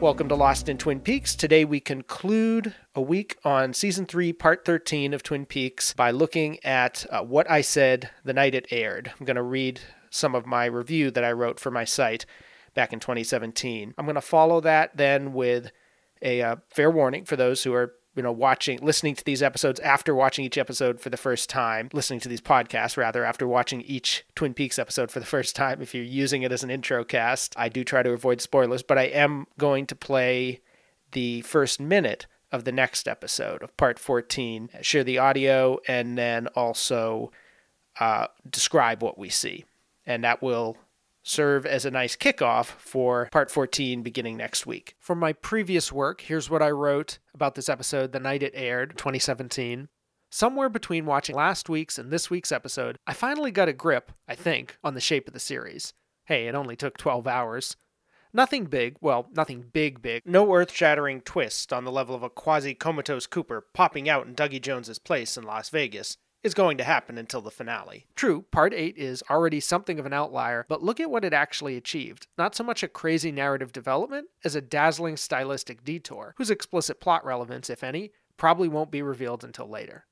Welcome to Lost in Twin Peaks. Today we conclude a week on season 3, part 13 of Twin Peaks by looking at uh, what I said the night it aired. I'm going to read some of my review that I wrote for my site back in 2017. I'm going to follow that then with a uh, fair warning for those who are you know watching listening to these episodes after watching each episode for the first time listening to these podcasts rather after watching each twin peaks episode for the first time if you're using it as an intro cast i do try to avoid spoilers but i am going to play the first minute of the next episode of part 14 share the audio and then also uh, describe what we see. And that will serve as a nice kickoff for part 14 beginning next week. From my previous work, here's what I wrote about this episode the night it aired, 2017. Somewhere between watching last week's and this week's episode, I finally got a grip, I think, on the shape of the series. Hey, it only took 12 hours. Nothing big, well, nothing big, big. No earth shattering twist on the level of a quasi comatose Cooper popping out in Dougie Jones's place in Las Vegas is going to happen until the finale. True, part 8 is already something of an outlier, but look at what it actually achieved. Not so much a crazy narrative development as a dazzling stylistic detour, whose explicit plot relevance, if any, probably won't be revealed until later.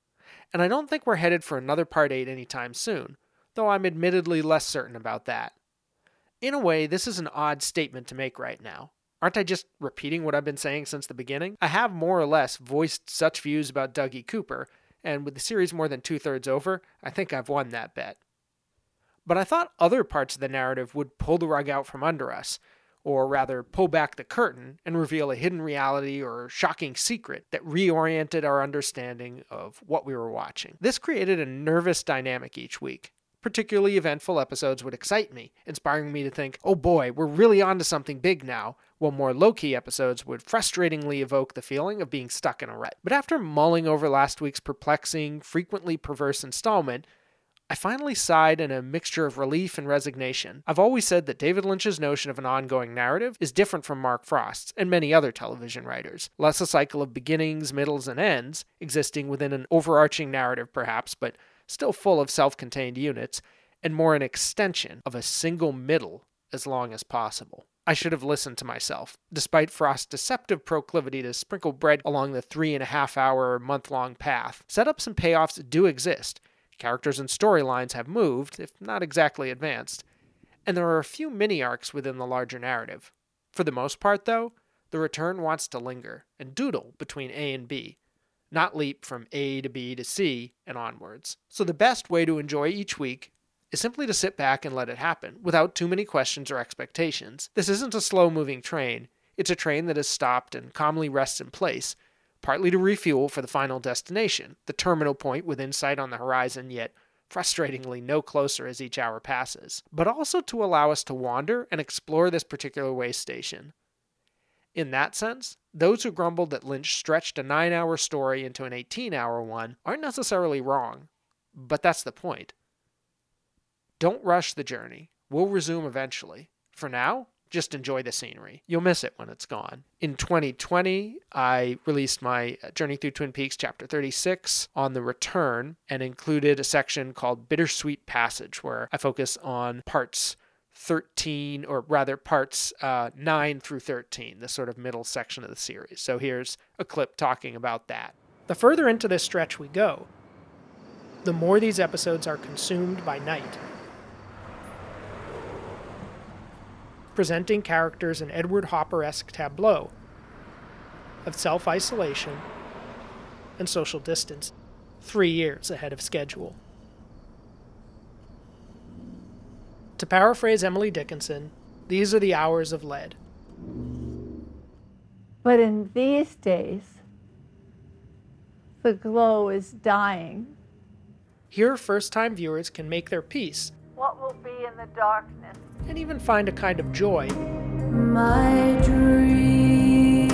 And I don't think we're headed for another part 8 anytime soon, though I'm admittedly less certain about that. In a way, this is an odd statement to make right now. Aren't I just repeating what I've been saying since the beginning? I have more or less voiced such views about Dougie Cooper, and with the series more than two thirds over, I think I've won that bet. But I thought other parts of the narrative would pull the rug out from under us, or rather, pull back the curtain and reveal a hidden reality or shocking secret that reoriented our understanding of what we were watching. This created a nervous dynamic each week. Particularly eventful episodes would excite me, inspiring me to think, oh boy, we're really onto something big now, while more low key episodes would frustratingly evoke the feeling of being stuck in a rut. But after mulling over last week's perplexing, frequently perverse installment, I finally sighed in a mixture of relief and resignation. I've always said that David Lynch's notion of an ongoing narrative is different from Mark Frost's and many other television writers. Less a cycle of beginnings, middles, and ends, existing within an overarching narrative perhaps, but still full of self contained units, and more an extension of a single middle as long as possible. I should have listened to myself. Despite Frost's deceptive proclivity to sprinkle bread along the three and a half hour, month long path, setups and payoffs do exist. Characters and storylines have moved, if not exactly advanced, and there are a few mini arcs within the larger narrative. For the most part, though, the return wants to linger and doodle between A and B, not leap from A to B to C and onwards. So, the best way to enjoy each week is simply to sit back and let it happen without too many questions or expectations. This isn't a slow moving train, it's a train that has stopped and calmly rests in place, partly to refuel for the final destination, the terminal point within sight on the horizon, yet frustratingly no closer as each hour passes, but also to allow us to wander and explore this particular way station. In that sense, those who grumbled that Lynch stretched a 9 hour story into an 18 hour one aren't necessarily wrong, but that's the point. Don't rush the journey. We'll resume eventually. For now, just enjoy the scenery. You'll miss it when it's gone. In 2020, I released my Journey Through Twin Peaks chapter 36 on the return and included a section called Bittersweet Passage, where I focus on parts 13, or rather parts uh, 9 through 13, the sort of middle section of the series. So here's a clip talking about that. The further into this stretch we go, the more these episodes are consumed by night. presenting characters in Edward Hopper esque tableau of self isolation and social distance, three years ahead of schedule. To paraphrase Emily Dickinson, these are the hours of lead. But in these days, the glow is dying. Here, first time viewers can make their peace. What will be in the darkness? and even find a kind of joy. My dream.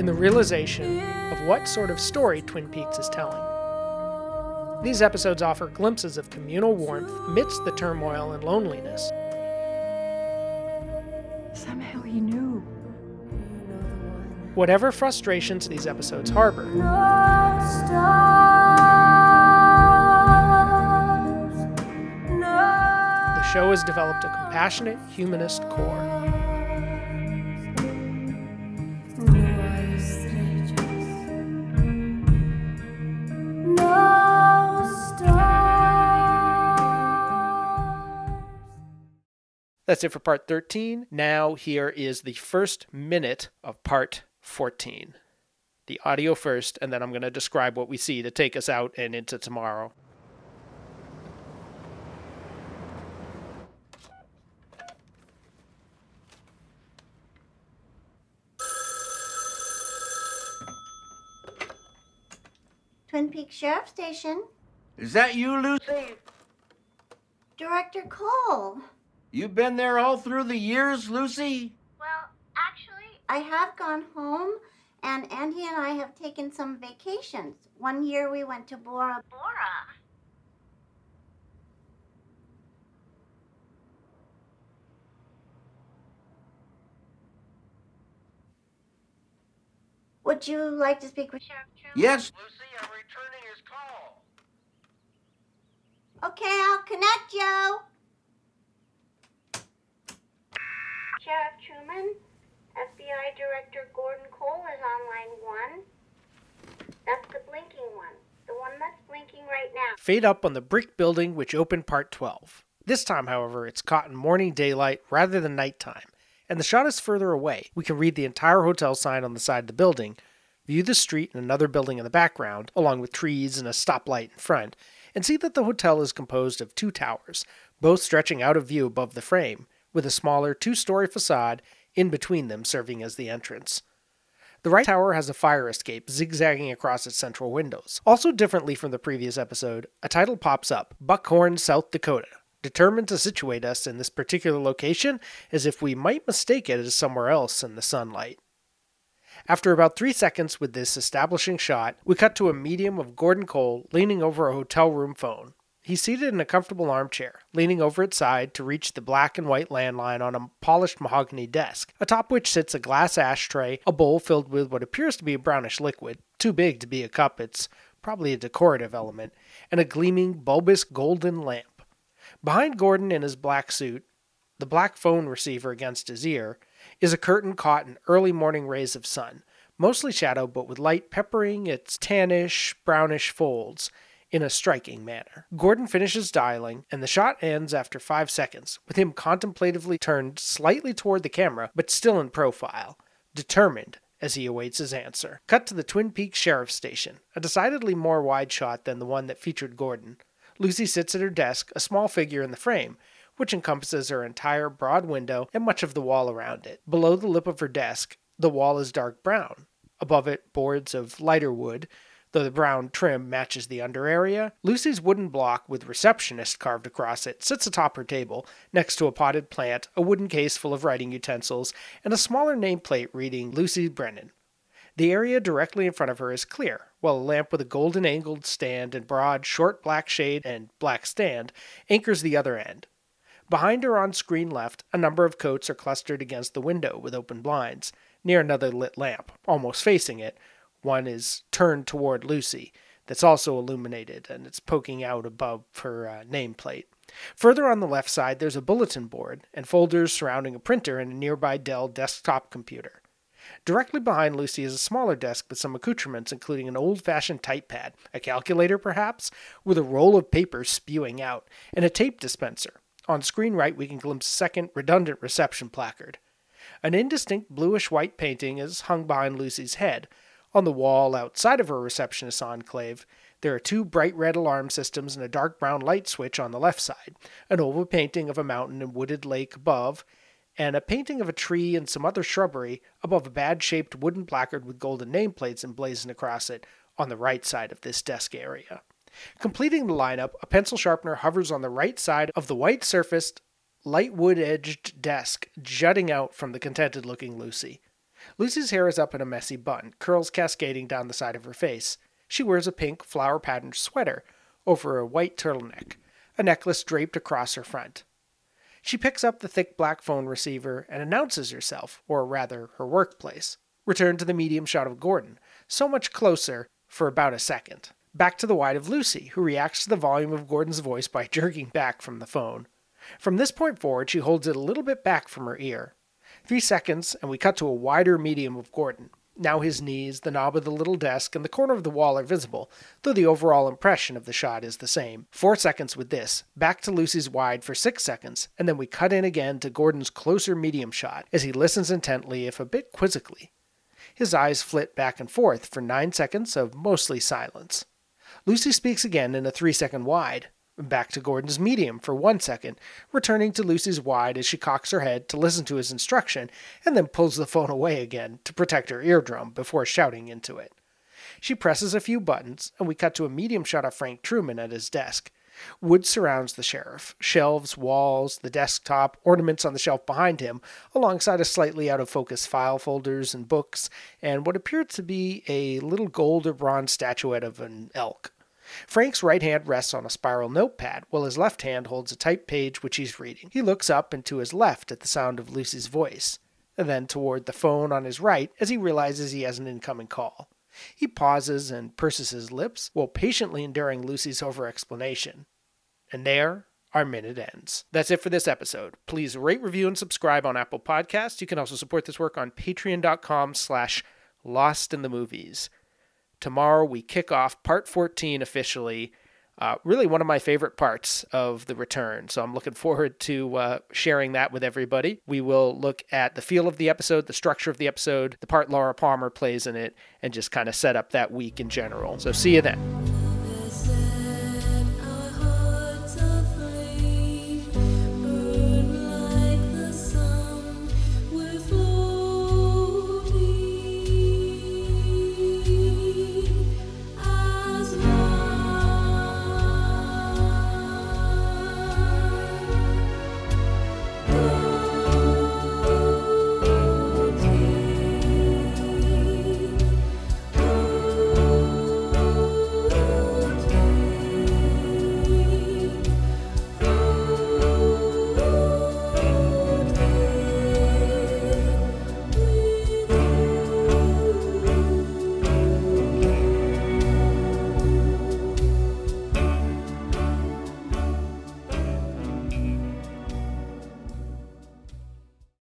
In the realization of what sort of story Twin Peaks is telling. These episodes offer glimpses of communal warmth amidst the turmoil and loneliness. Somehow he knew. Whatever frustrations these episodes harbor, the show has developed a compassionate, humanist core. That's it for part 13. Now, here is the first minute of part 14. The audio first, and then I'm going to describe what we see to take us out and into tomorrow. Twin Peaks Sheriff Station. Is that you, Lucy? Director Cole. You been there all through the years, Lucy? Well, actually, I have gone home, and Andy and I have taken some vacations. One year we went to Bora Bora. Would you like to speak with Sheriff Truman? Yes, Lucy, I'm returning his call. Okay, I'll connect you. Sheriff Truman, FBI Director Gordon Cole is on line one. That's the blinking one, the one that's blinking right now. Fade up on the brick building which opened part 12. This time, however, it's caught in morning daylight rather than nighttime, and the shot is further away. We can read the entire hotel sign on the side of the building, view the street and another building in the background, along with trees and a stoplight in front, and see that the hotel is composed of two towers, both stretching out of view above the frame, with a smaller two story facade in between them serving as the entrance. The right tower has a fire escape zigzagging across its central windows. Also differently from the previous episode, a title pops up Buckhorn, South Dakota, determined to situate us in this particular location as if we might mistake it as somewhere else in the sunlight. After about three seconds with this establishing shot, we cut to a medium of Gordon Cole leaning over a hotel room phone. He's seated in a comfortable armchair, leaning over its side to reach the black and white landline on a polished mahogany desk, atop which sits a glass ashtray, a bowl filled with what appears to be a brownish liquid, too big to be a cup, it's probably a decorative element, and a gleaming, bulbous golden lamp. Behind Gordon in his black suit, the black phone receiver against his ear, is a curtain caught in early morning rays of sun, mostly shadow but with light peppering its tannish, brownish folds in a striking manner. Gordon finishes dialing, and the shot ends after five seconds, with him contemplatively turned slightly toward the camera, but still in profile, determined as he awaits his answer. Cut to the Twin Peaks Sheriff's Station, a decidedly more wide shot than the one that featured Gordon. Lucy sits at her desk, a small figure in the frame, which encompasses her entire broad window and much of the wall around it. Below the lip of her desk, the wall is dark brown. Above it, boards of lighter wood, though the brown trim matches the under area. Lucy's wooden block with receptionist carved across it sits atop her table, next to a potted plant, a wooden case full of writing utensils, and a smaller nameplate reading Lucy Brennan. The area directly in front of her is clear, while a lamp with a golden angled stand and broad, short black shade and black stand anchors the other end. Behind her on screen left, a number of coats are clustered against the window with open blinds, near another lit lamp, almost facing it. One is turned toward Lucy, that's also illuminated, and it's poking out above her uh, nameplate. Further on the left side, there's a bulletin board and folders surrounding a printer and a nearby Dell desktop computer. Directly behind Lucy is a smaller desk with some accoutrements, including an old fashioned typepad, a calculator perhaps, with a roll of paper spewing out, and a tape dispenser. On screen right, we can glimpse a second redundant reception placard. An indistinct bluish white painting is hung behind Lucy's head. On the wall outside of her receptionist's enclave, there are two bright red alarm systems and a dark brown light switch on the left side, an oval painting of a mountain and wooded lake above, and a painting of a tree and some other shrubbery above a bad shaped wooden placard with golden nameplates emblazoned across it on the right side of this desk area. Completing the lineup, a pencil sharpener hovers on the right side of the white surfaced, light wood edged desk jutting out from the contented looking Lucy. Lucy's hair is up in a messy bun, curls cascading down the side of her face. She wears a pink, flower patterned sweater over a white turtleneck, a necklace draped across her front. She picks up the thick black phone receiver and announces herself, or rather her workplace. Return to the medium shot of Gordon, so much closer for about a second. Back to the wide of Lucy, who reacts to the volume of Gordon's voice by jerking back from the phone. From this point forward, she holds it a little bit back from her ear. Three seconds, and we cut to a wider medium of Gordon. Now his knees, the knob of the little desk, and the corner of the wall are visible, though the overall impression of the shot is the same. Four seconds with this, back to Lucy's wide for six seconds, and then we cut in again to Gordon's closer medium shot as he listens intently, if a bit quizzically. His eyes flit back and forth for nine seconds of mostly silence. Lucy speaks again in a three second wide, back to Gordon's medium for one second, returning to Lucy's wide as she cocks her head to listen to his instruction, and then pulls the phone away again to protect her eardrum before shouting into it. She presses a few buttons, and we cut to a medium shot of Frank Truman at his desk. Wood surrounds the sheriff shelves, walls, the desktop, ornaments on the shelf behind him, alongside a slightly out of focus file folders and books, and what appeared to be a little gold or bronze statuette of an elk. Frank's right hand rests on a spiral notepad, while his left hand holds a typed page which he's reading. He looks up and to his left at the sound of Lucy's voice, and then toward the phone on his right as he realizes he has an incoming call. He pauses and purses his lips while patiently enduring Lucy's over explanation. And there, our minute ends. That's it for this episode. Please rate, review, and subscribe on Apple Podcasts. You can also support this work on patreon.com slash lost in the movies. Tomorrow we kick off part 14 officially. Uh, really one of my favorite parts of the return. So I'm looking forward to uh, sharing that with everybody. We will look at the feel of the episode, the structure of the episode, the part Laura Palmer plays in it, and just kind of set up that week in general. So see you then.